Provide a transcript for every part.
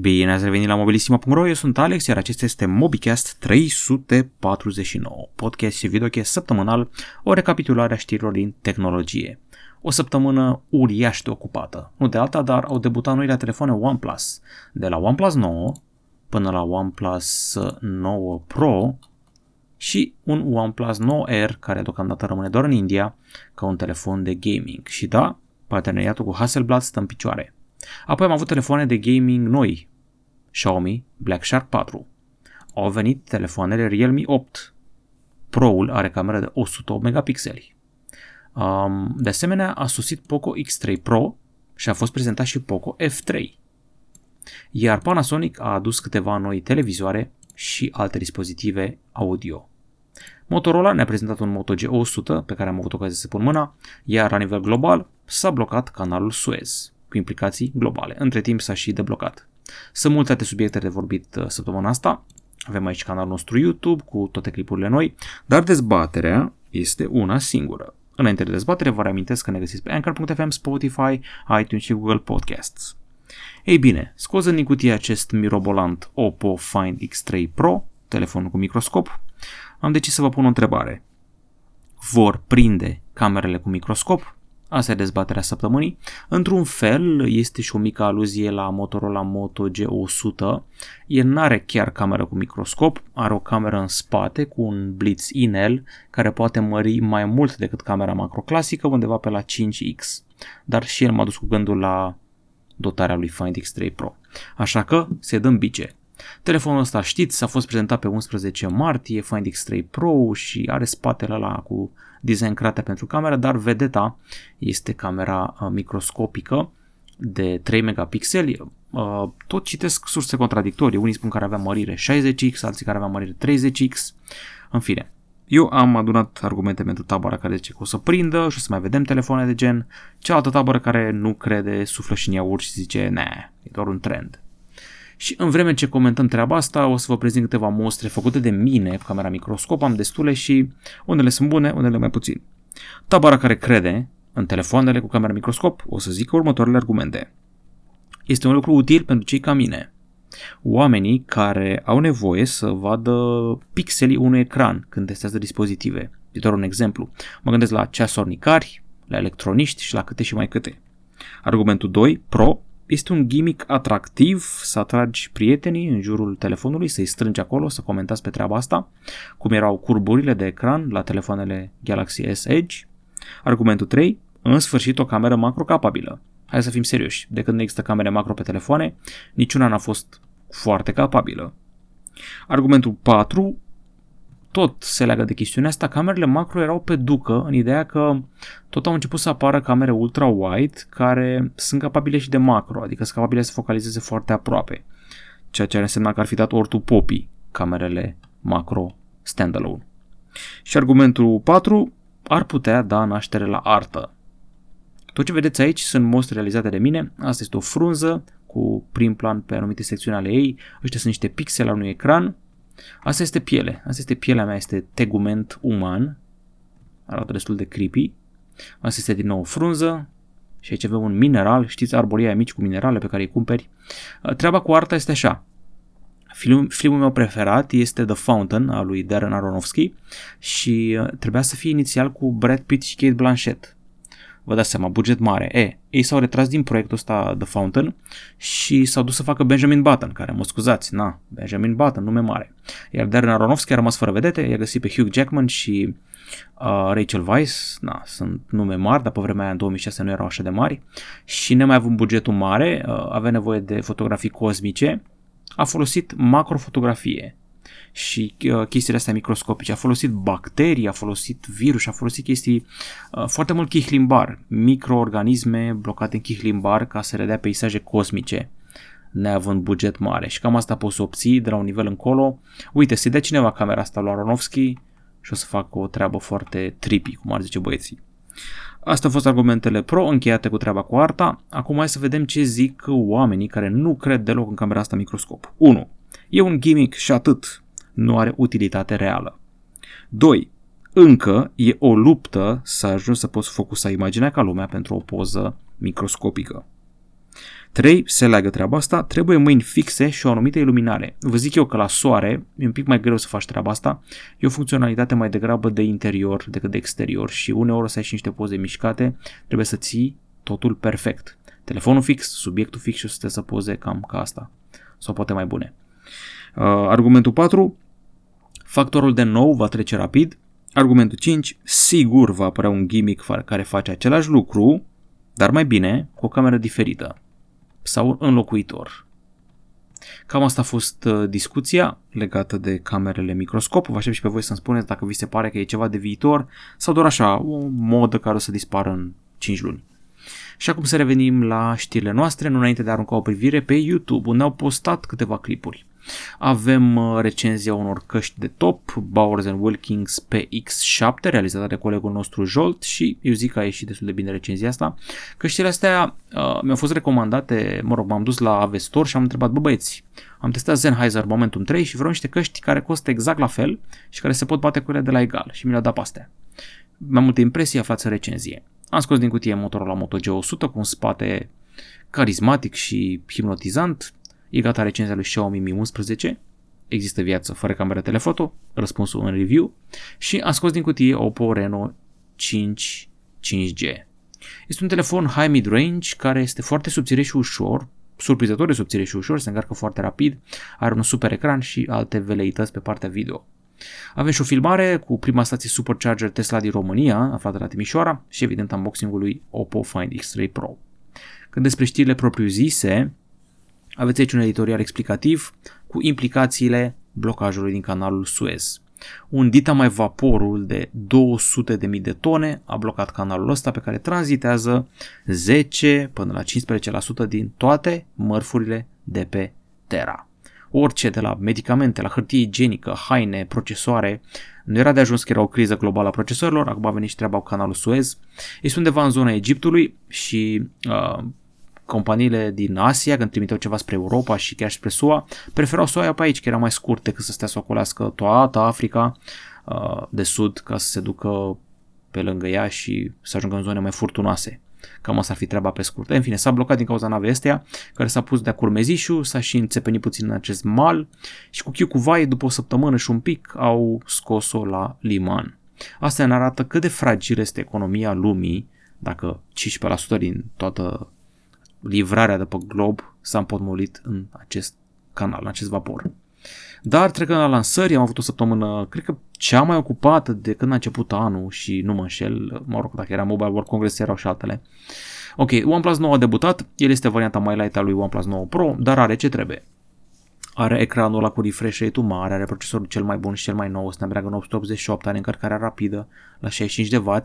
Bine ați revenit la mobilisima.ro, eu sunt Alex, iar acesta este MobiCast 349, podcast și videocast săptămânal, o recapitulare a știrilor din tehnologie. O săptămână uriaș de ocupată, nu de alta, dar au debutat noile telefoane OnePlus, de la OnePlus 9 până la OnePlus 9 Pro și un OnePlus 9R, care deocamdată rămâne doar în India, ca un telefon de gaming. Și da, parteneriatul cu Hasselblad stă în picioare. Apoi am avut telefoane de gaming noi, Xiaomi Black Shark 4. Au venit telefoanele Realme 8. Pro-ul are cameră de 108 megapixeli. Um, de asemenea, a sosit Poco X3 Pro și a fost prezentat și Poco F3. Iar Panasonic a adus câteva noi televizoare și alte dispozitive audio. Motorola ne-a prezentat un Moto G100 pe care am avut ocazia să pun mâna, iar la nivel global s-a blocat canalul Suez, cu implicații globale. Între timp s-a și deblocat. Sunt multe alte subiecte de vorbit uh, săptămâna asta. Avem aici canalul nostru YouTube cu toate clipurile noi, dar dezbaterea este una singură. Înainte de dezbatere, vă reamintesc că ne găsiți pe Anchor.fm, Spotify, iTunes și Google Podcasts. Ei bine, scos în cutie acest mirobolant Oppo Find X3 Pro, telefonul cu microscop, am decis să vă pun o întrebare. Vor prinde camerele cu microscop? Asta e dezbaterea săptămânii. Într-un fel, este și o mică aluzie la Motorola Moto G100. El nu are chiar cameră cu microscop, are o cameră în spate cu un blitz inel care poate mări mai mult decât camera macro clasică, undeva pe la 5x. Dar și el m-a dus cu gândul la dotarea lui Find X3 Pro. Așa că se dăm bice. Telefonul ăsta, știți, a fost prezentat pe 11 martie, Find X3 Pro și are spatele ăla cu design create pentru cameră, dar vedeta este camera uh, microscopică de 3 megapixeli. Uh, tot citesc surse contradictorii, unii spun că avea mărire 60x, alții care avea mărire 30x, în fine. Eu am adunat argumente pentru tabăra care zice că o să prindă și o să mai vedem telefoane de gen, cealaltă tabără care nu crede, suflă și în iaurt și zice, ne, e doar un trend. Și în vreme ce comentăm treaba asta, o să vă prezint câteva mostre făcute de mine cu camera microscop, am destule și unele sunt bune, unele mai puțin. Tabara care crede în telefoanele cu camera microscop o să zică următoarele argumente. Este un lucru util pentru cei ca mine. Oamenii care au nevoie să vadă pixelii unui ecran când testează dispozitive. E doar un exemplu. Mă gândesc la ceasornicari, la electroniști și la câte și mai câte. Argumentul 2, pro, este un gimmick atractiv să atragi prietenii în jurul telefonului, să-i strângi acolo, să comentați pe treaba asta, cum erau curburile de ecran la telefoanele Galaxy S Edge. Argumentul 3, în sfârșit o cameră macro capabilă. Hai să fim serioși, de când nu există camere macro pe telefoane, niciuna n-a fost foarte capabilă. Argumentul 4, tot se leagă de chestiunea asta, camerele macro erau pe ducă în ideea că tot au început să apară camere ultra-wide care sunt capabile și de macro, adică sunt capabile să focalizeze foarte aproape, ceea ce ar însemna că ar fi dat ortu popii camerele macro standalone. Și argumentul 4 ar putea da naștere la artă. Tot ce vedeți aici sunt mostre realizate de mine, asta este o frunză cu prim plan pe anumite secțiuni ale ei, ăștia sunt niște pixele la unui ecran, Asta este piele. Asta este pielea mea, este tegument uman. Arată destul de creepy. Asta este din nou frunză. Și aici avem un mineral. Știți arborii mici cu minerale pe care îi cumperi. Uh, treaba cu arta este așa. Film, filmul meu preferat este The Fountain al lui Darren Aronofsky și uh, trebuia să fie inițial cu Brad Pitt și Kate Blanchett vă dați seama, buget mare. E, ei s-au retras din proiectul ăsta The Fountain și s-au dus să facă Benjamin Button, care, mă scuzați, na, Benjamin Button, nume mare. Iar Darren Aronofsky a rămas fără vedete, i-a găsit pe Hugh Jackman și uh, Rachel Weisz, na, sunt nume mari, dar pe vremea aia în 2006 nu erau așa de mari și nemai având bugetul mare, uh, avea nevoie de fotografii cosmice, a folosit macrofotografie și uh, chestiile astea microscopice. A folosit bacterii, a folosit virus, a folosit chestii uh, foarte mult chihlimbar, microorganisme blocate în chihlimbar ca să redea peisaje cosmice neavând buget mare și cam asta poți să obții de la un nivel încolo. Uite, se dea cineva camera asta lui Aronofsky și o să fac o treabă foarte trippy, cum ar zice băieții. Astea au fost argumentele pro încheiate cu treaba cu arta. Acum hai să vedem ce zic oamenii care nu cred deloc în camera asta microscop. 1. E un gimmick și atât nu are utilitate reală. 2. Încă e o luptă să ajungi să poți focusa imaginea ca lumea pentru o poză microscopică. 3. Se leagă treaba asta, trebuie mâini fixe și o anumită iluminare. Vă zic eu că la soare e un pic mai greu să faci treaba asta, e o funcționalitate mai degrabă de interior decât de exterior și uneori o să ai și niște poze mișcate, trebuie să ții totul perfect. Telefonul fix, subiectul fix și o să te să poze cam ca asta. Sau poate mai bune. Uh, argumentul 4. Factorul de nou va trece rapid. Argumentul 5. Sigur va apărea un gimmick care face același lucru, dar mai bine, cu o cameră diferită sau înlocuitor. Cam asta a fost uh, discuția legată de camerele microscop. Vă aștept și pe voi să-mi spuneți dacă vi se pare că e ceva de viitor sau doar așa, o modă care o să dispară în 5 luni. Și acum să revenim la știrile noastre, nu înainte de a arunca o privire pe YouTube, unde au postat câteva clipuri. Avem uh, recenzia unor căști de top, Bowers Wilkins PX7, realizată de colegul nostru Jolt și eu zic că a ieșit destul de bine recenzia asta. Căștile astea uh, mi-au fost recomandate, mă rog, m-am dus la Avestor și am întrebat, bă băieți, am testat Sennheiser Momentum 3 și vreau niște căști care costă exact la fel și care se pot bate cu ele de la egal și mi le-au dat pe astea. Mai multe impresii aflați în recenzie. Am scos din cutie Motorola Moto G100 cu un spate carismatic și hipnotizant, E gata recenzia lui Xiaomi Mi 11, există viață fără cameră telefoto, răspunsul în review și am scos din cutie Oppo Reno 5 5G. Este un telefon high mid-range care este foarte subțire și ușor, surprizător de subțire și ușor, se încarcă foarte rapid, are un super ecran și alte veleități pe partea video. Avem și o filmare cu prima stație Supercharger Tesla din România, aflată la Timișoara, și evident unboxing-ul lui Oppo Find X3 Pro. Când despre știrile propriu-zise, aveți aici un editorial explicativ cu implicațiile blocajului din canalul Suez. Un dita mai vaporul de 200.000 de tone a blocat canalul ăsta pe care tranzitează 10 până la 15% din toate mărfurile de pe Terra. Orice, de la medicamente, la hârtie igienică, haine, procesoare, nu era de ajuns că era o criză globală a procesorilor, acum a venit și treaba cu canalul Suez. Este undeva în zona Egiptului și uh, companiile din Asia, când trimiteau ceva spre Europa și chiar spre SUA, preferau să o ia pe aici, că era mai scurt decât să stea să ocolească toată Africa uh, de sud ca să se ducă pe lângă ea și să ajungă în zone mai furtunoase. Cam asta ar fi treaba pe scurt. În fine, s-a blocat din cauza navei astea, care s-a pus de-a curmezișul, s-a și înțepenit puțin în acest mal și cu chiu cu vai, după o săptămână și un pic, au scos-o la liman. Asta ne arată cât de fragilă este economia lumii, dacă 15% din toată livrarea de pe glob s-a împotmolit în acest canal, în acest vapor. Dar trecând la lansări, am avut o săptămână, cred că cea mai ocupată de când a început anul și nu mă înșel, mă rog, dacă era Mobile World Congress erau și altele. Ok, OnePlus 9 a debutat, el este varianta mai light a lui OnePlus 9 Pro, dar are ce trebuie. Are ecranul ăla cu refresh rate mare, are procesorul cel mai bun și cel mai nou, Snapdragon 888, are încărcarea rapidă la 65 de W,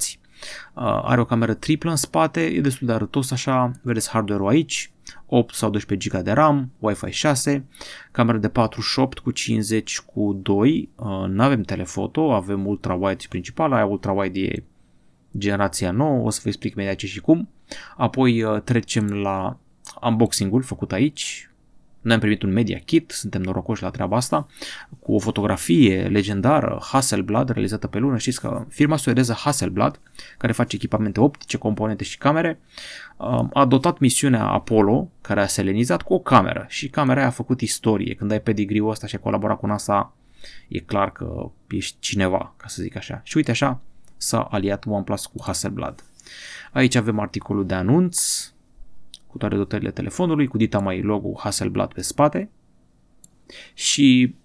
Uh, are o cameră triplă în spate, e destul de arătos așa, vedeți hardware-ul aici, 8 sau 12 GB de RAM, Wi-Fi 6, cameră de 48 cu 50 cu 2, uh, nu avem telefoto, avem ultra-wide principal, aia ultra-wide e generația nouă, o să vă explic imediat ce și cum. Apoi uh, trecem la unboxing-ul făcut aici, noi am primit un media kit, suntem norocoși la treaba asta, cu o fotografie legendară Hasselblad realizată pe lună. Știți că firma suedeză Hasselblad, care face echipamente optice, componente și camere, a dotat misiunea Apollo, care a selenizat cu o cameră și camera aia a făcut istorie. Când ai pedigree-ul ăsta și ai colaborat cu NASA, e clar că ești cineva, ca să zic așa. Și uite așa s-a aliat OnePlus cu Hasselblad. Aici avem articolul de anunț, cu toate dotările telefonului, cu dita mai logo Hasselblad pe spate și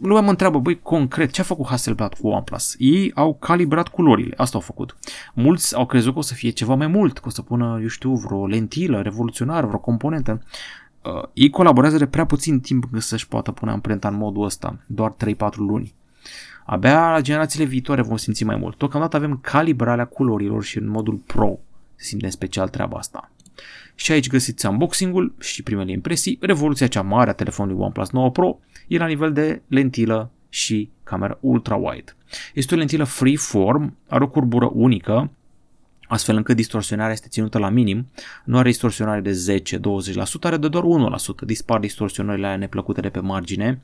lumea mă întreabă, băi, concret, ce a făcut Hasselblad cu OnePlus? Ei au calibrat culorile, asta au făcut. Mulți au crezut că o să fie ceva mai mult, că o să pună, eu știu, vreo lentilă revoluționară, vreo componentă. Uh, ei colaborează de prea puțin timp ca să-și poată pune amprenta în modul ăsta, doar 3-4 luni. Abia la generațiile viitoare vom simți mai mult. Tocmai avem calibrarea culorilor și în modul Pro se simte în special treaba asta. Și aici găsiți unboxing-ul și primele impresii. Revoluția cea mare a telefonului OnePlus 9 Pro e la nivel de lentilă și cameră ultra-wide. Este o lentilă freeform, are o curbură unică, astfel încât distorsionarea este ținută la minim, nu are distorsionare de 10-20%, are de doar 1%, dispar distorsionările alea neplăcute de pe margine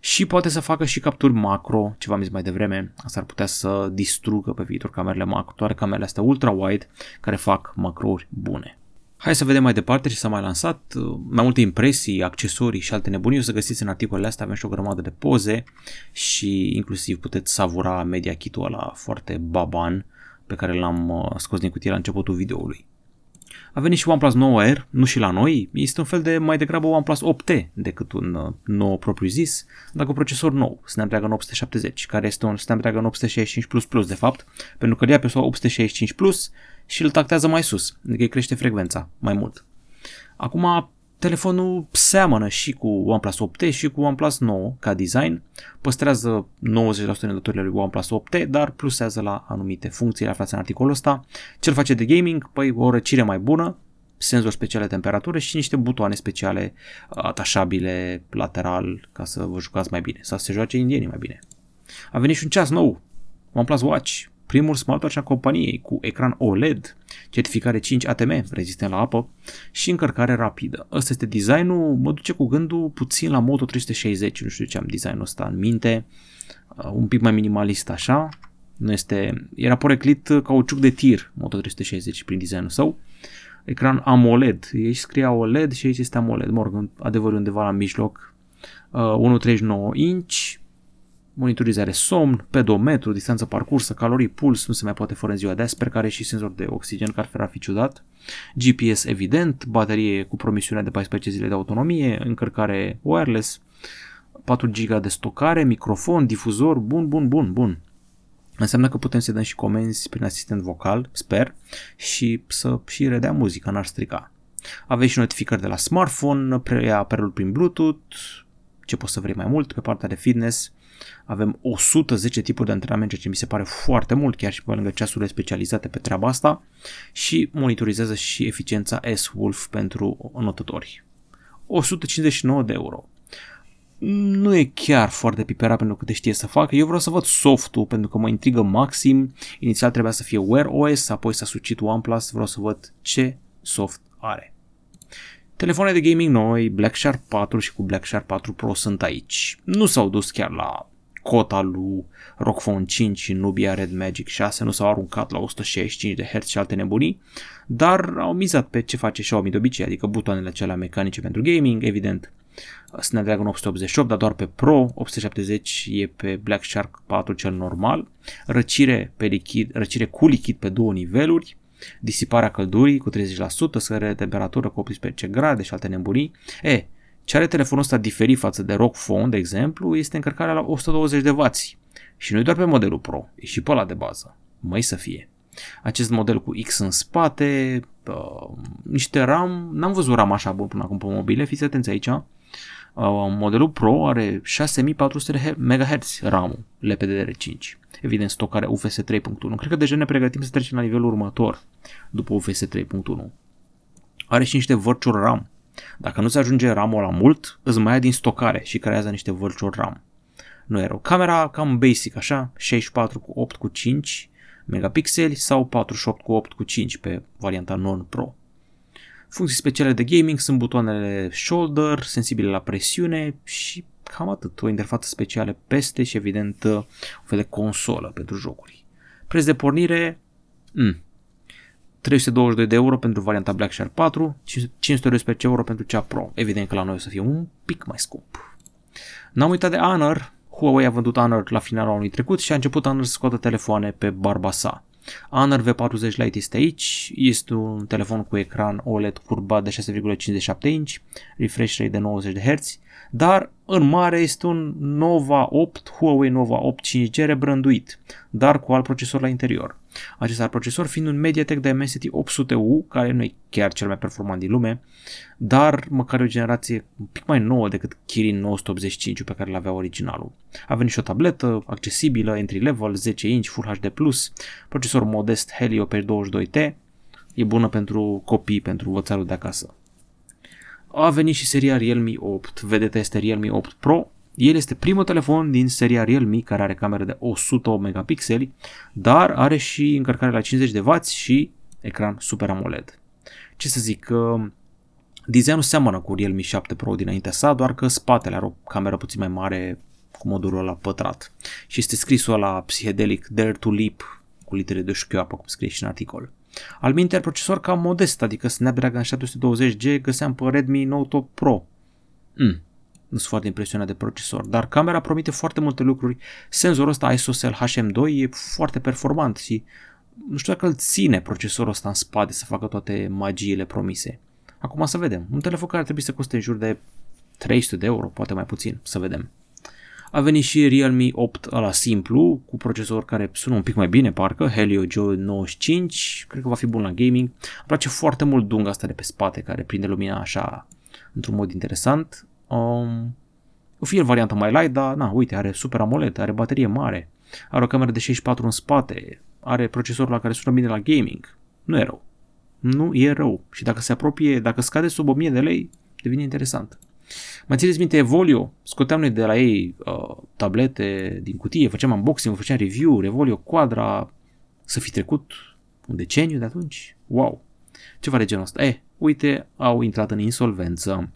și poate să facă și capturi macro, ce v-am zis mai devreme, asta ar putea să distrugă pe viitor camerele macro, toate camerele astea ultra-wide care fac macrouri bune. Hai să vedem mai departe ce s-a mai lansat. Mai multe impresii, accesorii și alte nebunii o să găsiți în articolele astea. Avem și o grămadă de poze și inclusiv puteți savura media kit-ul ăla foarte baban pe care l-am uh, scos din cutie la începutul videoului. A venit și OnePlus 9R, nu și la noi, este un fel de mai degrabă OnePlus 8T decât un uh, nou propriu zis, dar cu procesor nou, Snapdragon 870, care este un Snapdragon 865 Plus Plus de fapt, pentru că ia pe 865 Plus și îl tactează mai sus, adică îi crește frecvența mai mult. Acum, telefonul seamănă și cu OnePlus 8T și cu OnePlus 9 ca design, păstrează 90% din datorile lui OnePlus 8T, dar plusează la anumite funcții aflate în articolul ăsta. Ce face de gaming? Păi o răcire mai bună, senzori speciale de temperatură și niște butoane speciale atașabile lateral ca să vă jucați mai bine, sau să se joace indienii mai bine. A venit și un ceas nou, OnePlus Watch, primul smartwatch al companiei cu ecran OLED, certificare 5 ATM, rezistent la apă și încărcare rapidă. Ăsta este designul, mă duce cu gândul puțin la Moto 360, nu știu ce am designul ăsta în minte, uh, un pic mai minimalist așa, nu este, era poreclit cauciuc de tir Moto 360 prin designul său, ecran AMOLED, aici scria OLED și aici este AMOLED, mă rog, adevărul undeva la mijloc, uh, 1.39 inch, monitorizare somn, pedometru, distanță parcursă, calorii, puls, nu se mai poate fără în ziua de azi, sper că are și senzor de oxigen, care ar fi ciudat, GPS evident, baterie cu promisiunea de 14 zile de autonomie, încărcare wireless, 4 GB de stocare, microfon, difuzor, bun, bun, bun, bun. Înseamnă că putem să dăm și comenzi prin asistent vocal, sper, și să și redea muzica, n-ar strica. Aveți și notificări de la smartphone, preia apelul prin Bluetooth, ce poți să vrei mai mult pe partea de fitness, avem 110 tipuri de antrenament, ceea ce mi se pare foarte mult, chiar și pe lângă ceasurile specializate pe treaba asta și monitorizează și eficiența S-Wolf pentru notători. 159 de euro. Nu e chiar foarte piperat pentru câte știe să facă. Eu vreau să văd softul pentru că mă intrigă maxim. Inițial trebuia să fie Wear OS, apoi s-a sucit OnePlus. Vreau să văd ce soft are. Telefoane de gaming noi, Black Shark 4 și cu Black Shark 4 Pro sunt aici. Nu s-au dus chiar la cota lui ROG Phone 5 și Nubia Red Magic 6 nu s-au aruncat la 165 de Hz și alte nebunii, dar au mizat pe ce face Xiaomi de obicei, adică butoanele acelea mecanice pentru gaming, evident. Snapdragon 888, dar doar pe Pro, 870 e pe Black Shark 4 cel normal, răcire, pe lichid, răcire cu lichid pe două niveluri, disiparea căldurii cu 30%, scădere de temperatură cu 18 grade și alte nebunii. E, ce are telefonul ăsta diferit față de ROG Phone, de exemplu, este încărcarea la 120 de W. Și nu doar pe modelul Pro, e și pe ăla de bază. Mai să fie. Acest model cu X în spate, uh, niște RAM, n-am văzut RAM așa bun până acum pe mobile, fiți atenți aici. Uh, modelul Pro are 6400 MHz RAM LPDDR5. Evident, stocare UFS 3.1. Cred că deja ne pregătim să trecem la nivelul următor după UFS 3.1. Are și niște virtual RAM dacă nu se ajunge RAM-ul la mult, îți mai ia din stocare și creează niște virtual RAM. Nu e rău. Camera cam basic așa, 64 cu 8 cu 5 megapixeli sau 48 cu 8 cu 5 pe varianta non-pro. Funcții speciale de gaming sunt butoanele shoulder, sensibile la presiune și cam atât. O interfață specială peste și evident un fel de consolă pentru jocuri. Preț de pornire, mm, 322 de euro pentru varianta Black Shark 4, 512 euro pentru cea Pro. Evident că la noi o să fie un pic mai scump. N-am uitat de Honor, Huawei a vândut Honor la finalul anului trecut și a început Honor să scoată telefoane pe barba sa. Honor V40 Lite este aici, este un telefon cu ecran OLED curbat de 6,57 inch, refresh rate de 90 de Hz, dar în mare este un Nova 8, Huawei Nova 8 5G rebranduit, dar cu alt procesor la interior. Acest alt procesor fiind un MediaTek Dimensity 800U, care nu e chiar cel mai performant din lume, dar măcar o generație un pic mai nouă decât Kirin 985 pe care l-avea originalul. A venit și o tabletă accesibilă, entry level, 10 inch, Full HD+, procesor modest Helio P22T, e bună pentru copii, pentru vățarul de acasă. A venit și seria Realme 8, vedeți este Realme 8 Pro, el este primul telefon din seria Realme care are cameră de 100 megapixeli, dar are și încărcare la 50 de W și ecran Super AMOLED. Ce să zic, uh, designul seamănă cu Realme 7 Pro dinaintea sa, doar că spatele are o cameră puțin mai mare cu modulul ăla pătrat. Și este scrisul la psihedelic Dare to Leap cu litere de șchioapă, cum scrie și în articol. Al minter procesor cam modest, adică Snapdragon 720G găseam pe Redmi Note 8 Pro. Mm, nu sunt foarte impresionat de procesor, dar camera promite foarte multe lucruri. Senzorul ăsta ISOCELL HM2 e foarte performant și nu știu dacă îl ține procesorul ăsta în spate să facă toate magiile promise. Acum să vedem. Un telefon care trebuie să coste în jur de 300 de euro, poate mai puțin, să vedem. A venit și Realme 8 la simplu, cu procesor care sună un pic mai bine, parcă, Helio G95, cred că va fi bun la gaming. Îmi place foarte mult dunga asta de pe spate, care prinde lumina așa, într-un mod interesant. Um, o fi el varianta mai light, dar na, uite, are Super AMOLED, are baterie mare, are o cameră de 64 în spate, are procesorul la care sună bine la gaming. Nu e rău. Nu e rău. Și dacă se apropie, dacă scade sub 1000 de lei, devine interesant. Mai țineți minte Evolio? Scoteam noi de la ei uh, tablete din cutie, făceam unboxing, făceam review, Evolio Quadra, să fi trecut un deceniu de atunci? Wow! Ceva de genul ăsta. Eh, uite, au intrat în insolvență.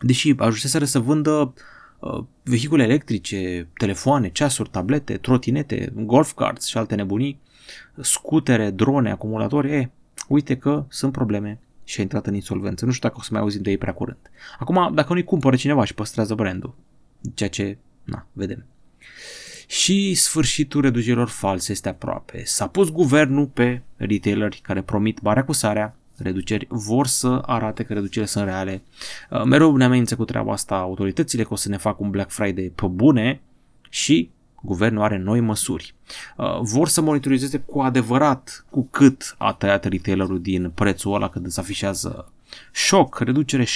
Deși ajunseseră să vândă uh, vehicule electrice, telefoane, ceasuri, tablete, trotinete, golf carts și alte nebunii, scutere, drone, acumulatori, e, uite că sunt probleme și a intrat în insolvență. Nu știu dacă o să mai auzim de ei prea curând. Acum, dacă nu-i cumpără cineva și păstrează brandul, ceea ce, na, vedem. Și sfârșitul reducerilor false este aproape. S-a pus guvernul pe retaileri care promit barea cu sarea, reduceri vor să arate că reducerile sunt reale. Uh, mereu ne amenință cu treaba asta autoritățile că o să ne facă un Black Friday pe bune și guvernul are noi măsuri. Uh, vor să monitorizeze cu adevărat cu cât a tăiat retailerul din prețul ăla când îți afișează șoc, reducere 60%.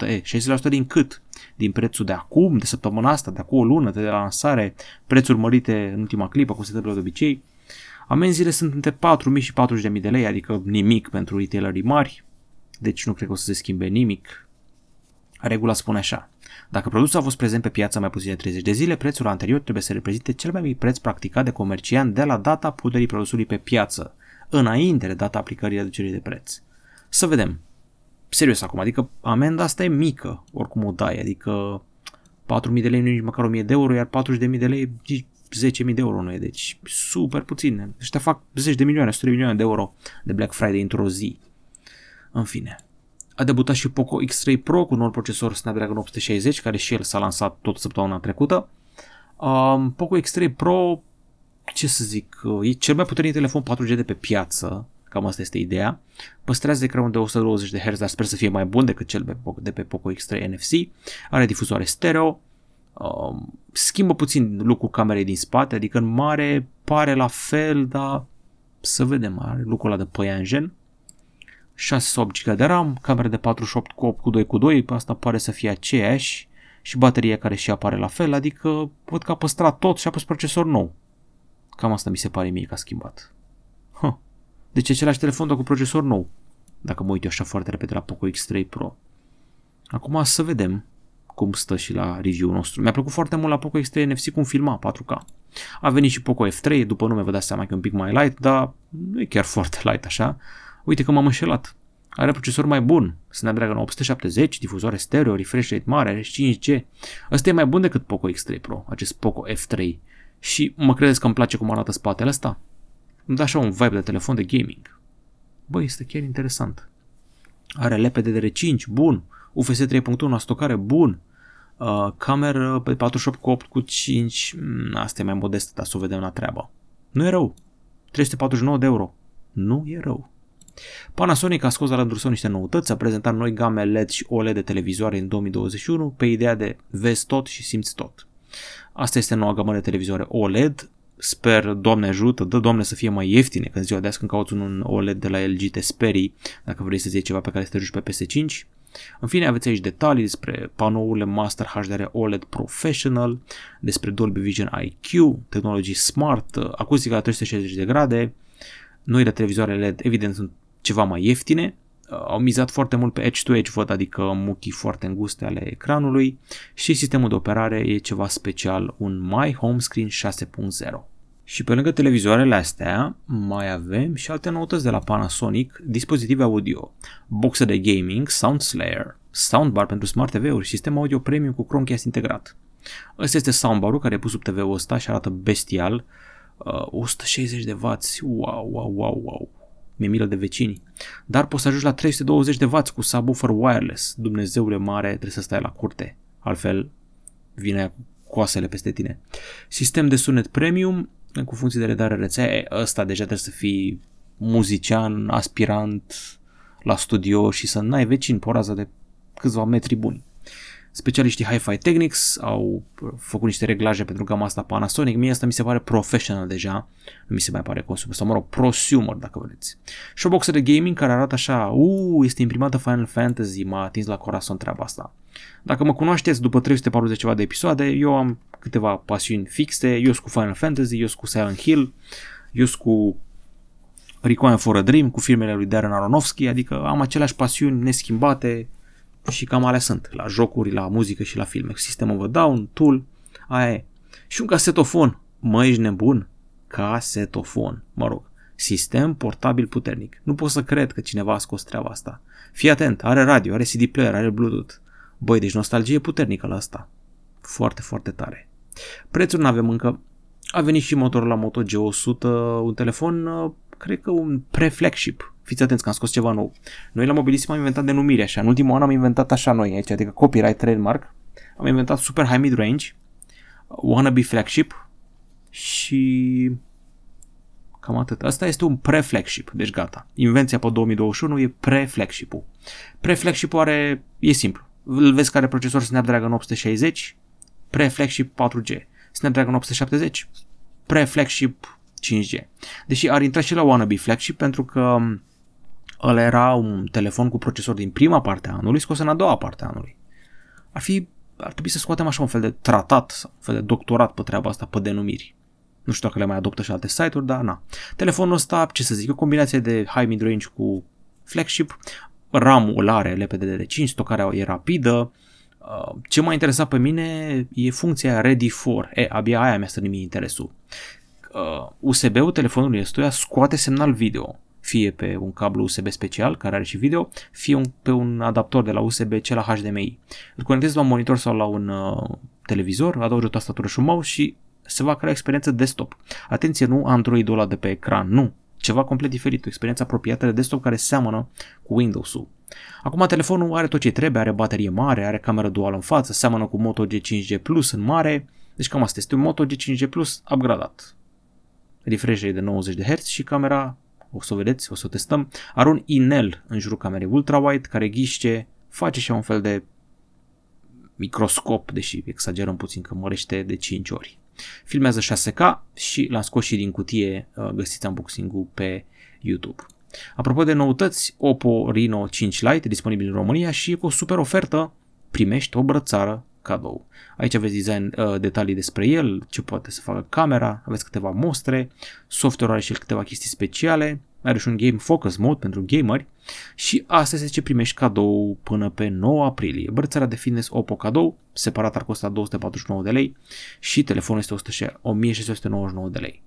E, 60% din cât? Din prețul de acum, de săptămâna asta, de acum o lună, de la lansare, prețuri mărite în ultima clipă, cum se întâmplă de obicei. Amenziile sunt între 4.000 și 40.000 de lei, adică nimic pentru retailerii mari, deci nu cred că o să se schimbe nimic. Regula spune așa. Dacă produsul a fost prezent pe piață mai puțin de 30 de zile, prețul anterior trebuie să reprezinte cel mai mic preț practicat de comerciant de la data puterii produsului pe piață, înainte de data aplicării reducerii de preț. Să vedem. Serios acum, adică amenda asta e mică, oricum o dai, adică 4.000 de lei nu e nici măcar 1.000 de euro, iar 40.000 de lei 10.000 de euro nu e, deci super puțin. Ăștia fac 10 de milioane, 100 de milioane de euro de Black Friday într-o zi. În fine. A debutat și Poco X3 Pro cu noul procesor Snapdragon 860, care și el s-a lansat tot săptămâna trecută. Um, Poco X3 Pro, ce să zic, e cel mai puternic telefon 4G de pe piață, cam asta este ideea. Păstrează ecranul de 120 de Hz, dar sper să fie mai bun decât cel de pe Poco X3 NFC. Are difuzoare stereo, um, schimbă puțin lucrul camerei din spate, adică în mare pare la fel, dar să vedem, are lucrul ăla de păianjen. 6 sau 8 GB de RAM, cameră de 48 cu 8 cu 2 cu 2, asta pare să fie aceeași și bateria care și apare la fel, adică văd că a păstrat tot și a pus procesor nou. Cam asta mi se pare mie că a schimbat. Huh. Deci același telefon, dar cu procesor nou. Dacă mă uit eu așa foarte repede la Poco X3 Pro. Acum să vedem cum stă și la review nostru. Mi-a plăcut foarte mult la Poco X3 NFC cum filma 4K. A venit și Poco F3, după nume vă dați seama că e un pic mai light, dar nu e chiar foarte light așa. Uite că m-am înșelat. Are procesor mai bun, Snapdragon 870, difuzoare stereo, refresh rate mare, are 5G. Ăsta e mai bun decât Poco X3 Pro, acest Poco F3. Și mă credeți că îmi place cum arată spatele ăsta? Îmi dă așa un vibe de telefon de gaming. Băi, este chiar interesant. Are LPDDR5, bun. UFS 3.1, stocare, bun. Uh, cameră pe 48 cu 8 cu 5, mm, asta e mai modestă, dar să o vedem la treabă. Nu e rău. 349 de euro. Nu e rău. Panasonic a scos la rândul său niște noutăți, a prezentat noi game LED și OLED de televizoare în 2021 pe ideea de vezi tot și simți tot. Asta este noua gamă de televizoare OLED, sper, Doamne ajută, dă Doamne să fie mai ieftine, când ziua de azi când cauți un OLED de la LG te sperii dacă vrei să-ți iei ceva pe care să te juci pe PS5. În fine, aveți aici detalii despre panourile Master HDR OLED Professional, despre Dolby Vision IQ, tehnologii smart, acustică la 360 de grade, noile televizoare LED evident sunt ceva mai ieftine, au mizat foarte mult pe edge-to-edge, văd, adică muchii foarte înguste ale ecranului și sistemul de operare e ceva special, un My Home Screen 6.0. Și pe lângă televizoarele astea, mai avem și alte noutăți de la Panasonic, dispozitive audio, boxe de gaming, Sound Slayer, soundbar pentru Smart TV-uri, sistem audio premium cu Chromecast integrat. Ăsta este soundbar-ul care e pus sub TV-ul ăsta și arată bestial, uh, 160 de W, wow, wow, wow, wow. Mi-e milă de vecini. Dar poți să ajungi la 320 de W cu subwoofer wireless. Dumnezeule mare, trebuie să stai la curte. Altfel vine coasele peste tine. Sistem de sunet premium cu funcție de redare rețea. Ăsta deja trebuie să fii muzician, aspirant la studio și să n-ai vecini pe o rază de câțiva metri buni. Specialiștii Hi-Fi Technics au făcut niște reglaje pentru gama asta Panasonic. Mie asta mi se pare professional deja. Nu mi se mai pare consumer, sau mă rog, prosumer dacă vreți. Și o boxă de gaming care arată așa, uuu, este imprimată Final Fantasy, m-a atins la corazon treaba asta. Dacă mă cunoașteți după 340 ceva de episoade, eu am câteva pasiuni fixe, eu sunt cu Final Fantasy, eu sunt cu Silent Hill, eu sunt cu Requiem for a Dream, cu filmele lui Darren Aronofsky, adică am aceleași pasiuni neschimbate, și cam alea sunt, la jocuri, la muzică și la filme. System of a Down, Tool, aia e. Și un casetofon. Mă, ești nebun? Casetofon, mă rog. Sistem portabil puternic. Nu pot să cred că cineva a scos treaba asta. Fii atent, are radio, are CD player, are Bluetooth. Băi, deci nostalgie puternică la asta. Foarte, foarte tare. Prețul nu avem încă. A venit și motorul la Moto G100, un telefon, uh, cred că un pre-flagship, Fiți atenți că am scos ceva nou. Noi la Mobilism am inventat denumiri așa. În ultimul an am inventat așa noi aici, adică copyright trademark. Am inventat super high mid range, wannabe flagship și cam atât. Asta este un pre-flagship, deci gata. Invenția pe 2021 e pre-flagship-ul. Pre-flagship-ul are, e simplu. Îl vezi care procesor Snapdragon 860, pre-flagship 4G. Snapdragon 870, pre-flagship 5G. Deși ar intra și la wannabe flagship pentru că ăla era un telefon cu procesor din prima parte a anului scos în a doua parte a anului. Ar fi, ar trebui să scoatem așa un fel de tratat, sau un fel de doctorat pe treaba asta, pe denumiri. Nu știu dacă le mai adoptă și alte site-uri, dar na. Telefonul ăsta, ce să zic, o combinație de high mid-range cu flagship, RAM-ul are LPDDR5, stocarea e rapidă, uh, ce m-a interesat pe mine e funcția Ready for. E, abia aia mi-a stănit mie interesul. USB-ul uh, telefonului ăstuia scoate semnal video fie pe un cablu USB special care are și video, fie un, pe un adaptor de la USB-C la HDMI. Îl conectezi la un monitor sau la un uh, televizor, adaugi o tastatură și un mouse și se va crea o experiență desktop. Atenție, nu Android-ul ăla de pe ecran, nu. Ceva complet diferit, o experiență apropiată de desktop care seamănă cu Windows-ul. Acum telefonul are tot ce trebuie, are baterie mare, are cameră duală în față, seamănă cu Moto G5G Plus în mare, deci cam asta este un Moto G5G Plus upgradat. Refresh de 90 de Hz și camera o să o vedeți, o să o testăm, are un inel în jurul camerei ultra-wide care ghiște, face și un fel de microscop, deși exagerăm puțin că mărește de 5 ori. Filmează 6K și l-am scos și din cutie, uh, găsiți unboxing-ul pe YouTube. Apropo de noutăți, Oppo Reno 5 Lite disponibil în România și cu o super ofertă primești o brățară cadou. Aici aveți design, uh, detalii despre el, ce poate să facă camera, aveți câteva mostre, software are și el câteva chestii speciale, are și un game focus mode pentru gameri și asta este ce primești cadou până pe 9 aprilie. Brățara de fitness Oppo cadou, separat ar costa 249 de lei și telefonul este 1699 de lei.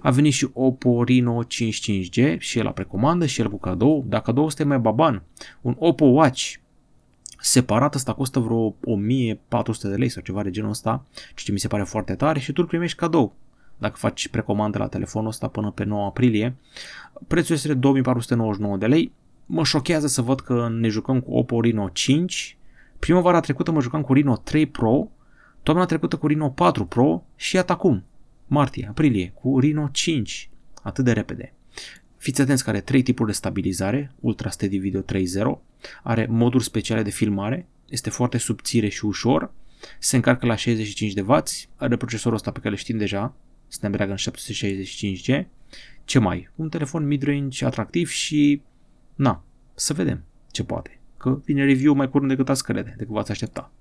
A venit și Oppo Reno 5 5G și el la precomandă și el cu cadou. Dacă 200 mai baban, un Oppo Watch separat ăsta costă vreo 1400 de lei sau ceva de genul ăsta, ce mi se pare foarte tare și tu îl primești cadou dacă faci precomandă la telefonul ăsta până pe 9 aprilie. Prețul este de 2499 de lei. Mă șochează să văd că ne jucăm cu Oppo Reno 5. Primăvara trecută mă jucam cu Reno 3 Pro, toamna trecută cu Reno 4 Pro și iată acum, martie, aprilie, cu Reno 5. Atât de repede. Fiți atenți că are trei tipuri de stabilizare, Ultra Steady Video 3.0, are moduri speciale de filmare, este foarte subțire și ușor, se încarcă la 65 de W, are procesorul ăsta pe care îl știm deja, Snapdragon 765G. Ce mai? Un telefon mid-range atractiv și na, să vedem ce poate. Că vine review mai curând decât ați crede, decât v-ați aștepta.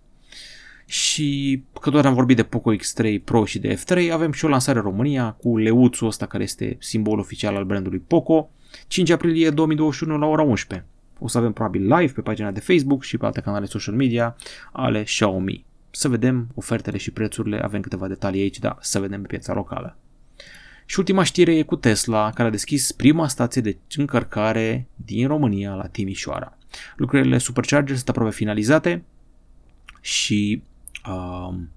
Și că doar am vorbit de Poco X3 Pro și de F3, avem și o lansare în România cu leuțul ăsta care este simbol oficial al brandului Poco, 5 aprilie 2021 la ora 11. O să avem probabil live pe pagina de Facebook și pe alte canale social media ale Xiaomi. Să vedem ofertele și prețurile, avem câteva detalii aici, dar să vedem pe piața locală. Și ultima știre e cu Tesla, care a deschis prima stație de încărcare din România la Timișoara. Lucrările Supercharger sunt aproape finalizate și um,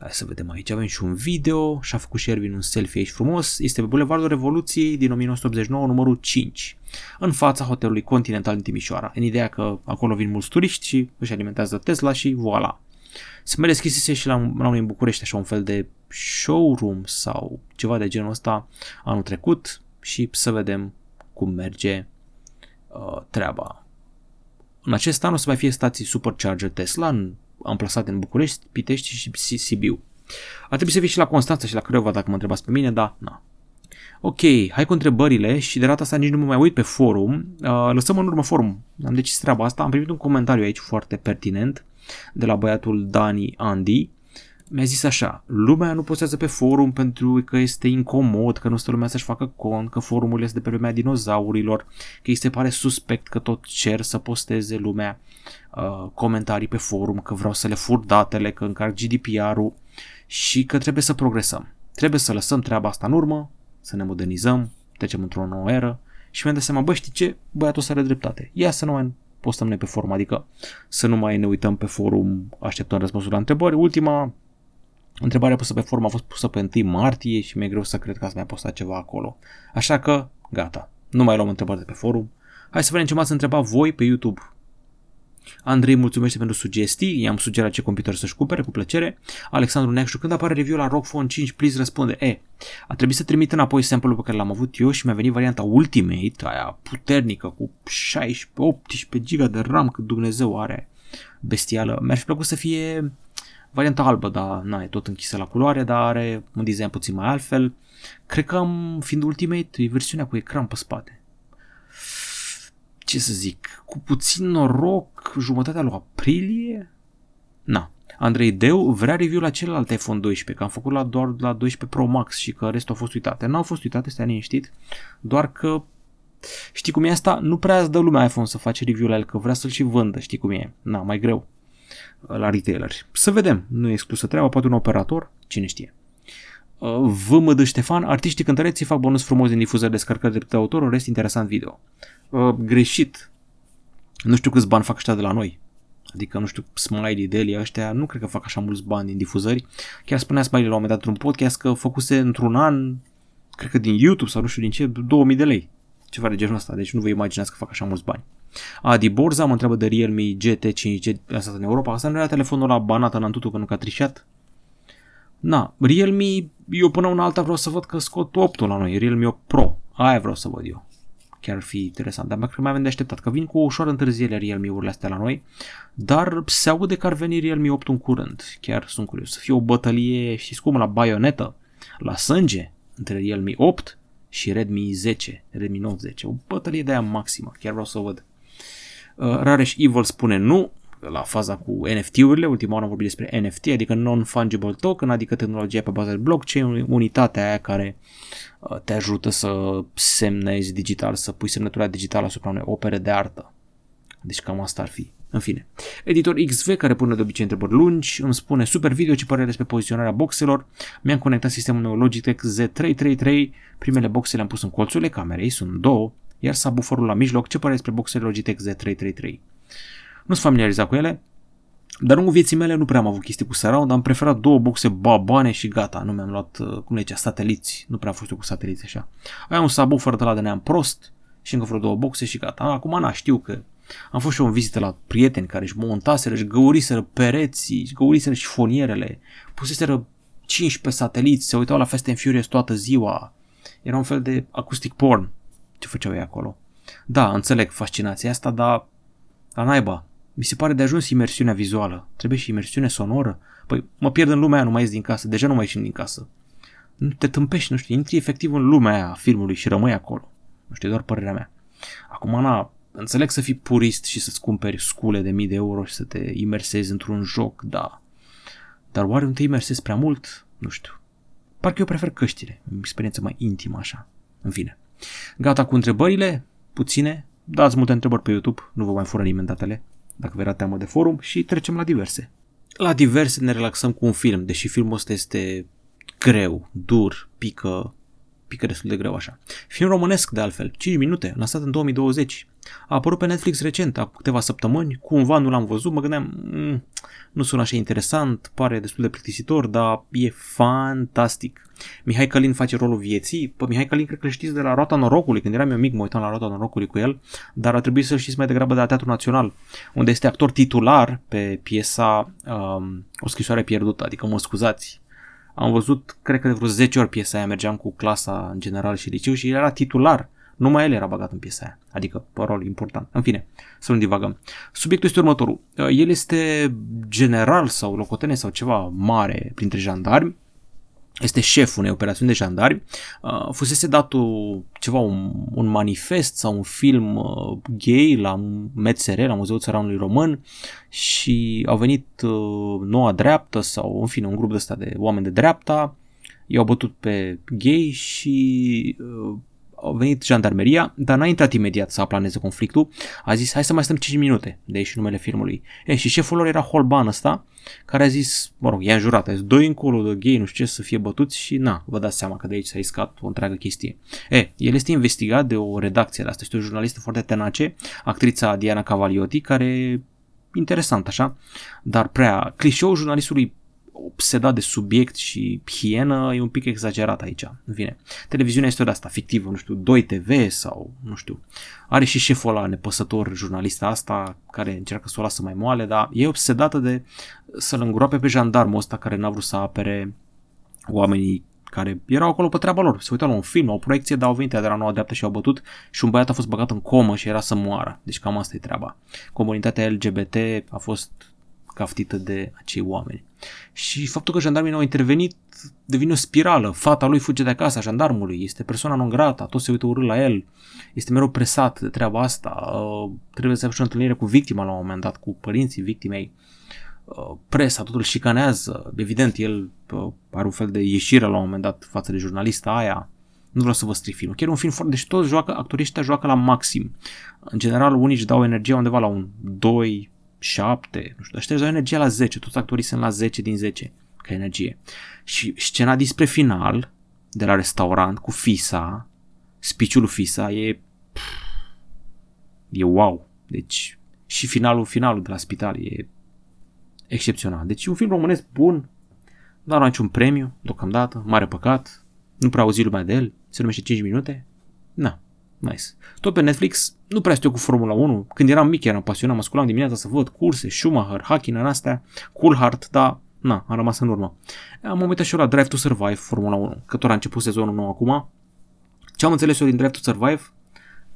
Hai să vedem aici, avem și un video și a făcut și Erwin un selfie aici frumos. Este pe Bulevardul Revoluției din 1989, numărul 5, în fața hotelului Continental din Timișoara, în ideea că acolo vin mulți turiști și își alimentează Tesla și voilà. Se mai deschisese și la, la unui în București așa un fel de showroom sau ceva de genul ăsta anul trecut și să vedem cum merge uh, treaba. În acest an o să mai fie stații Supercharger Tesla în, amplasate în București, Pitești și Sibiu. Ar trebui să fie și la Constanța și la Craiova dacă mă întrebați pe mine, da, na. Ok, hai cu întrebările și de data asta nici nu mă mai uit pe forum. Uh, lăsăm în urmă forum. Am decis treaba asta. Am primit un comentariu aici foarte pertinent de la băiatul Dani Andy mi-a zis așa, lumea nu postează pe forum pentru că este incomod, că nu stă lumea să-și facă cont, că forumul este de pe lumea dinozaurilor, că îi se pare suspect că tot cer să posteze lumea uh, comentarii pe forum, că vreau să le fur datele, că încarc GDPR-ul și că trebuie să progresăm. Trebuie să lăsăm treaba asta în urmă, să ne modernizăm, trecem într-o nouă eră și mi-am dat seama, bă, știi ce? Băiatul să are dreptate. Ia să nu mai postăm noi pe forum, adică să nu mai ne uităm pe forum așteptăm răspunsul la întrebări. Ultima Întrebarea pusă pe forum a fost pusă pe 1 martie și mi-e greu să cred că ați mai postat ceva acolo. Așa că, gata, nu mai luăm întrebări de pe forum. Hai să vedem ce m-ați întrebat voi pe YouTube. Andrei mulțumește pentru sugestii, i-am sugerat ce computer să-și cumpere, cu plăcere. Alexandru Neacșu, când apare review la ROG Phone 5, please răspunde. E, a trebuit să trimit înapoi sample-ul pe care l-am avut eu și mi-a venit varianta Ultimate, aia puternică, cu 16-18 GB de RAM, cât Dumnezeu are bestială. Mi-ar fi plăcut să fie varianta albă, dar na, e tot închisă la culoare, dar are un design puțin mai altfel. Cred că am, fiind Ultimate, e versiunea cu ecran pe spate. Ce să zic, cu puțin noroc, jumătatea lui aprilie? Na, Andrei Deu vrea review la celălalt iPhone 12, că am făcut la doar la 12 Pro Max și că restul au fost uitate. N-au fost uitate, stai liniștit, doar că știi cum e asta? Nu prea îți dă lumea iPhone să faci review la el, că vrea să-l și vândă, știi cum e. Na, mai greu la retaileri. Să vedem, nu e exclusă treaba, poate un operator, cine știe. Uh, de Ștefan, artiștii cântăreții fac bonus frumos din difuzări descărcări de autor, un rest interesant video. Uh, greșit. Nu știu câți bani fac ăștia de la noi. Adică, nu știu, Smiley, Delia, ăștia, nu cred că fac așa mulți bani din difuzări. Chiar spunea Smiley la un moment dat într-un podcast că făcuse într-un an, cred că din YouTube sau nu știu din ce, 2000 de lei. Ceva de genul ăsta, deci nu vă imaginați că fac așa mulți bani. Adi Borza mă întreabă de Realme GT5G asta în Europa. Asta nu era telefonul la banat în Antutu pentru că a trișat? Na, Realme, eu până una alta vreau să văd că scot 8 la noi, Realme 8 Pro. Aia vreau să văd eu. Chiar ar fi interesant, dar cred mai avem de așteptat, că vin cu o ușoară întârziere Realme-urile astea la noi, dar se aude că ar veni Realme 8 în curând. Chiar sunt curios. Să fie o bătălie, știți cum, la baionetă, la sânge, între Realme 8 și Redmi 10, Redmi Note 10. O bătălie de aia maximă, chiar vreau să o văd. Uh, Raresh Evil spune nu la faza cu NFT-urile, ultima oară am vorbit despre NFT, adică non-fungible token, adică tehnologia pe bază de blockchain, unitatea aia care uh, te ajută să semnezi digital, să pui semnătura digitală asupra unei opere de artă. Deci cam asta ar fi. În fine. Editor XV, care pune de obicei întrebări lungi, îmi spune super video ce părere despre poziționarea boxelor. Mi-am conectat sistemul meu Logitech Z333, primele boxe le-am pus în colțurile camerei, sunt două, iar subwooferul la mijloc, ce pare despre boxele Logitech Z333? Nu sunt familiarizat cu ele, dar în vieții mele nu prea am avut chestii cu surround, am preferat două boxe babane și gata, nu mi-am luat, uh, cum le zicea, sateliți, nu prea am fost eu cu sateliți așa. Ai un subwoofer de la de neam prost și încă vreo două boxe și gata. Acum na, știu că am fost și eu în vizită la prieteni care își montaseră, își găuriseră pereții, își găuriseră și fonierele, puseseră 15 sateliți, se uitau la Fast and Furious toată ziua. Era un fel de acoustic porn ce făceau ei acolo. Da, înțeleg fascinația asta, dar la naiba, mi se pare de ajuns imersiunea vizuală. Trebuie și imersiune sonoră. Păi mă pierd în lumea aia, nu mai ies din casă. Deja nu mai ieșim din casă. Nu te tâmpești, nu știu, intri efectiv în lumea aia a filmului și rămâi acolo. Nu știu, doar părerea mea. Acum, Ana, înțeleg să fii purist și să-ți cumperi scule de mii de euro și să te imersezi într-un joc, da. Dar oare nu te imersezi prea mult? Nu știu. Parcă eu prefer căștile, experiență mai intimă așa. În fine. Gata cu întrebările, puține, dați multe întrebări pe YouTube, nu vă mai fură nimeni datele, dacă vă era teamă de forum și trecem la diverse. La diverse ne relaxăm cu un film, deși filmul ăsta este greu, dur, pică, pică destul de greu așa. Film românesc, de altfel, 5 minute, lansat în 2020. A apărut pe Netflix recent, a câteva săptămâni, cumva nu l-am văzut, mă gândeam, mm, nu sună așa interesant, pare destul de plictisitor, dar e fantastic. Mihai Călin face rolul vieții, pe Mihai Călin cred că îl știți de la Roata Norocului, când eram eu mic mă uitam la Roata Norocului cu el, dar ar trebui să-l știți mai degrabă de la Teatrul Național, unde este actor titular pe piesa um, O scrisoare pierdută, adică mă scuzați, am văzut, cred că de vreo 10 ori piesa aia, mergeam cu clasa în general și liceu și era titular. Numai el era băgat în piesa aia, adică pe rol important. În fine, să nu divagăm. Subiectul este următorul. El este general sau locotene sau ceva mare printre jandarmi, este șeful unei operațiuni de jandarmi, uh, fusese dat o, ceva, un, un manifest sau un film uh, gay la MTSR, la Muzeul Țăranului Român și au venit uh, noua dreaptă sau, în fine, un grup de ăsta de oameni de dreapta, i-au bătut pe gay și uh, au venit jandarmeria, dar n-a intrat imediat să aplaneze conflictul, a zis hai să mai stăm 5 minute, de aici numele filmului. E, și șeful lor era Holban ăsta, care a zis, mă rog, i-a înjurat, a zis, doi încolo de gay, nu știu ce, să fie bătuți și na, vă dați seama că de aici s-a iscat o întreagă chestie. E, el este investigat de o redacție de asta, este o jurnalistă foarte tenace, actrița Diana Cavaliotti, care interesant așa, dar prea clișeul jurnalistului obsedat de subiect și hienă e un pic exagerat aici. În fine, televiziunea este de asta, fictivă, nu știu, 2TV sau, nu știu. Are și șeful ăla nepăsător, jurnalista asta, care încearcă să o lasă mai moale, dar e obsedată de să-l îngroape pe jandarmul ăsta care n-a vrut să apere oamenii care erau acolo pe treaba lor. Se uitau la un film, la o proiecție, dar au venit de la noua dreaptă și au bătut și un băiat a fost băgat în comă și era să moară. Deci cam asta e treaba. Comunitatea LGBT a fost caftită de acei oameni. Și faptul că jandarmii nu au intervenit devine o spirală. Fata lui fuge de acasă, jandarmului, este persoana non grata, toți se uită urât la el, este mereu presat de treaba asta, uh, trebuie să aibă și o întâlnire cu victima la un moment dat, cu părinții victimei. Uh, presa, totul șicanează, evident, el uh, are un fel de ieșire la un moment dat față de jurnalista aia, nu vreau să vă stric filmul. Chiar e un film foarte... Deci toți joacă, actorii ăștia joacă la maxim. În general, unii își dau energia undeva la un 2, 7, nu știu, ăștia își dau energia la 10, toți actorii sunt la 10 din 10 ca energie. Și scena dinspre final, de la restaurant, cu Fisa, spiciul Fisa, e... e wow. Deci, și finalul, finalul de la spital e excepțional. Deci un film românesc bun, dar nu are niciun premiu, deocamdată, mare păcat, nu prea auzi lumea de el, se numește 5 minute, na, Nice. Tot pe Netflix, nu prea știu cu Formula 1. Când eram mic eram pasionat, mă sculam dimineața să văd curse, Schumacher, Hakkinen astea, Coolheart, dar na, am rămas în urmă. Am uitat și eu la Drive to Survive Formula 1, că tot a început sezonul nou acum. Ce am înțeles eu din Drive to Survive?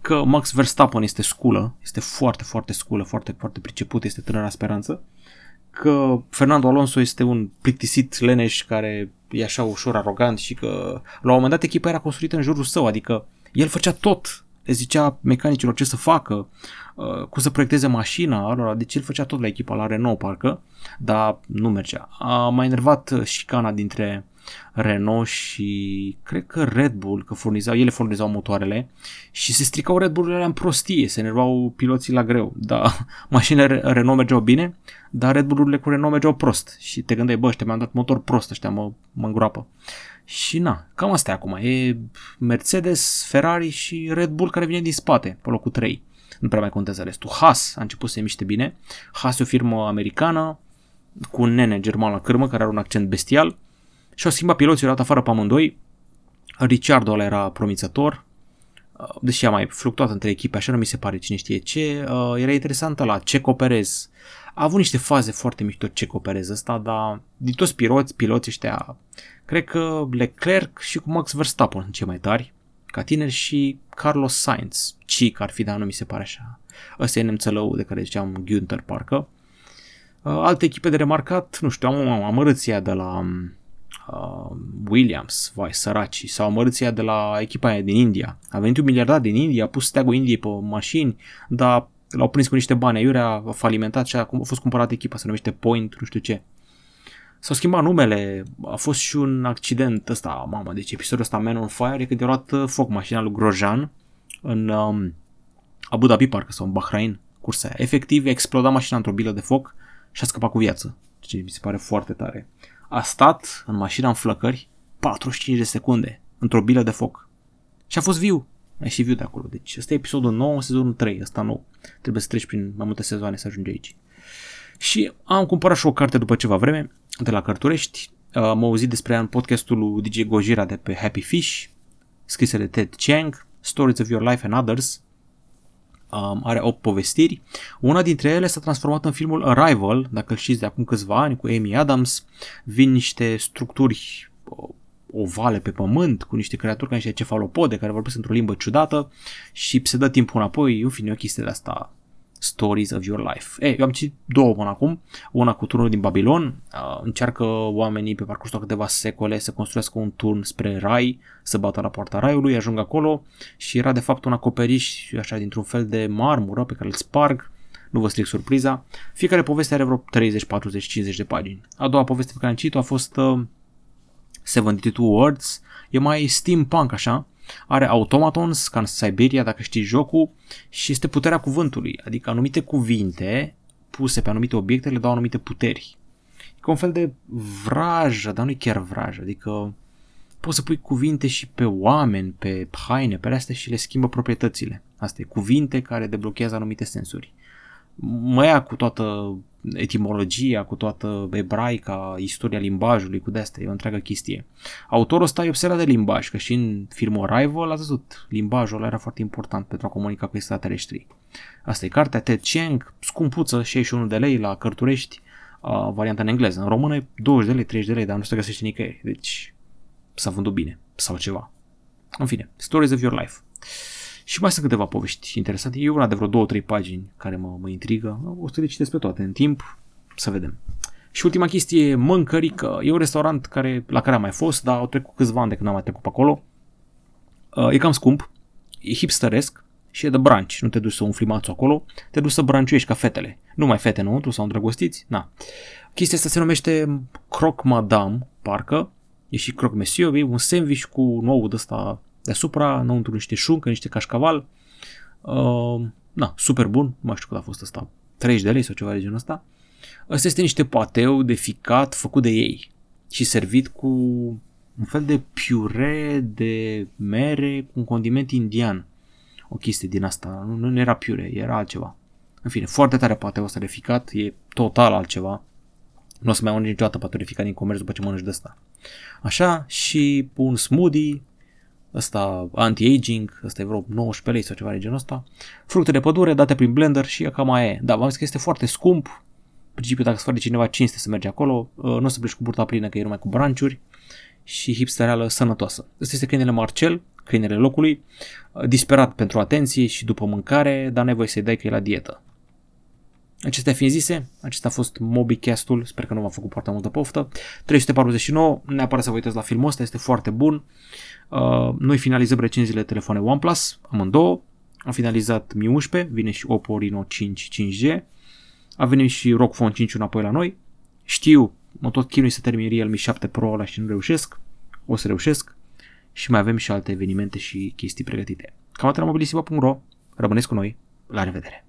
Că Max Verstappen este sculă, este foarte, foarte sculă, foarte, foarte priceput, este tânăra speranță. Că Fernando Alonso este un plictisit leneș care e așa ușor arogant și că la un moment dat echipa era construită în jurul său, adică el făcea tot. Le zicea mecanicilor ce să facă, uh, cum să proiecteze mașina, alora, deci el făcea tot la echipa la Renault parcă, dar nu mergea. A mai enervat șicana dintre Renault și cred că Red Bull, că furnizau, ele furnizau motoarele și se stricau Red Bull-urile în prostie, se enervau piloții la greu. Da, mașinile Renault mergeau bine, dar Red Bull-urile cu Renault mergeau prost și te gândeai, bă, ăștia mi-am dat motor prost, ăștia mă, mă îngroapă. Și na, cam asta e acum. E Mercedes, Ferrari și Red Bull care vine din spate, pe locul 3. Nu prea mai contează restul. Haas a început să se miște bine. Haas e o firmă americană cu un nene german la cârmă care are un accent bestial și au schimbat piloții, au dat afară pe amândoi. Ricciardo ăla era promițător, deși a mai fluctuat între echipe, așa nu mi se pare cine știe ce. Era interesant la Ceco Perez. A avut niște faze foarte mișto Ceco Perez ăsta, dar din toți piloți, piloții ăștia Cred că Leclerc și cu Max Verstappen sunt cei mai tari ca tineri și Carlos Sainz, Cic ar fi, dar nu mi se pare așa. Ăsta e nemțălău de care ziceam Günther parcă. Uh, alte echipe de remarcat, nu știu, am amărâția de la uh, Williams, vai, săraci, sau amărâția de la echipa aia din India. A venit un miliardar din India, a pus steagul Indiei pe mașini, dar l-au prins cu niște bani aiurea, a falimentat și a fost cumpărată echipa, se numește Point, nu știu ce. S-au schimbat numele, a fost și un accident ăsta, mamă, deci episodul ăsta Man on Fire e când i-a luat uh, foc mașina lui Grosjean în um, Abu Dhabi parcă sau în Bahrain, cursa aia. Efectiv, a explodat mașina într-o bilă de foc și a scăpat cu viață, ce mi se pare foarte tare. A stat în mașina în flăcări 45 de secunde, într-o bilă de foc. Și a fost viu. Ai și viu de acolo. Deci ăsta e episodul 9, sezonul 3, ăsta nou. Trebuie să treci prin mai multe sezoane să ajungi aici. Și am cumpărat și o carte după ceva vreme, de la Cărturești. Am auzit despre ea în podcastul lui DJ Gojira de pe Happy Fish, scrisă de Ted Chiang, Stories of Your Life and Others. Um, are 8 povestiri. Una dintre ele s-a transformat în filmul Arrival, dacă îl știți de acum câțiva ani, cu Amy Adams. Vin niște structuri ovale pe pământ, cu niște creaturi ca niște cefalopode care vorbesc într-o limbă ciudată și se dă timpul înapoi, în fine, o chestie de asta Stories of Your Life. Ei, eu am citit două până acum, una cu turnul din Babilon, uh, încearcă oamenii pe parcursul câteva secole să construiască un turn spre rai, să bată la poarta raiului, ajung acolo și era de fapt un acoperiș așa dintr-un fel de marmură pe care îl sparg, nu vă stric surpriza. Fiecare poveste are vreo 30, 40, 50 de pagini. A doua poveste pe care am citit-o a fost uh, 72 Words, e mai steampunk așa, are automatons, ca în Siberia, dacă știi jocul, și este puterea cuvântului, adică anumite cuvinte puse pe anumite obiecte le dau anumite puteri. E ca un fel de vrajă, dar nu e chiar vrajă, adică poți să pui cuvinte și pe oameni, pe haine, pe astea și le schimbă proprietățile. Asta e cuvinte care deblochează anumite sensuri. Mă ia cu toată etimologia, cu toată ebraica, istoria limbajului, cu de-astea, e o întreagă chestie. Autorul ăsta e obsedat de limbaj, că și în filmul Arrival a văzut, limbajul ăla era foarte important pentru a comunica cu extraterestrii. Asta e cartea Ted Chiang, scumpuță, 61 de lei la Cărturești, uh, varianta în engleză. În română e 20 de lei, 30 de lei, dar nu se găsește nicăieri, deci s-a vândut bine sau ceva. În fine, Stories of Your Life. Și mai sunt câteva povești interesante. E una de vreo două, trei pagini care mă, mă intrigă. O să le citesc pe toate în timp, să vedem. Și ultima chestie e Mâncărică. E un restaurant care, la care am mai fost, dar au trecut câțiva ani de când am mai trecut pe acolo. Uh, e cam scump, e hipsteresc și e de branci. Nu te duci să umfli mațul acolo, te duci să branciuiești ca fetele. Nu mai fete înăuntru sau îndrăgostiți, na. Chestia asta se numește Croc Madame, parcă. E și Croc Monsieur, e un sandwich cu nou de ăsta deasupra, înăuntru niște șuncă, niște cașcaval. Uh, na, super bun, nu mai știu cât a fost asta, 30 de lei sau ceva de genul ăsta. Ăsta este niște pateu de ficat făcut de ei și servit cu un fel de piure de mere cu un condiment indian. O chestie din asta, nu, nu era piure, era altceva. În fine, foarte tare pateu ăsta de ficat, e total altceva. Nu o să mai mănânci niciodată pateu de ficat din comerț după ce mănânci de asta. Așa, și un smoothie ăsta anti-aging, ăsta e vreo 19 lei sau ceva de genul ăsta, fructe de pădure date prin blender și cam mai e. Da, v-am zis că este foarte scump, în principiu dacă îți de cineva cinste să mergi acolo, uh, nu o să pleci cu burta plină că e numai cu branciuri și hipstereală sănătoasă. Ăsta este câinele Marcel, câinele locului, uh, disperat pentru atenție și după mâncare, dar nevoie să-i dai că e la dietă. Acestea fiind zise, acesta a fost MobiCast-ul, sper că nu v-a făcut foarte multă poftă. 349, neapărat să vă uitați la filmul ăsta, este foarte bun. Uh, noi finalizăm recenziile telefoane OnePlus, amândouă. Am finalizat Mi 11, vine și Oppo Reno 5 5G. A venit și ROG Phone 5 înapoi la noi. Știu, mă tot chinui să termin Realme 7 Pro ăla și nu reușesc. O să reușesc. Și mai avem și alte evenimente și chestii pregătite. Cam atât la mobilisiva.ro. Rămâneți cu noi. La revedere!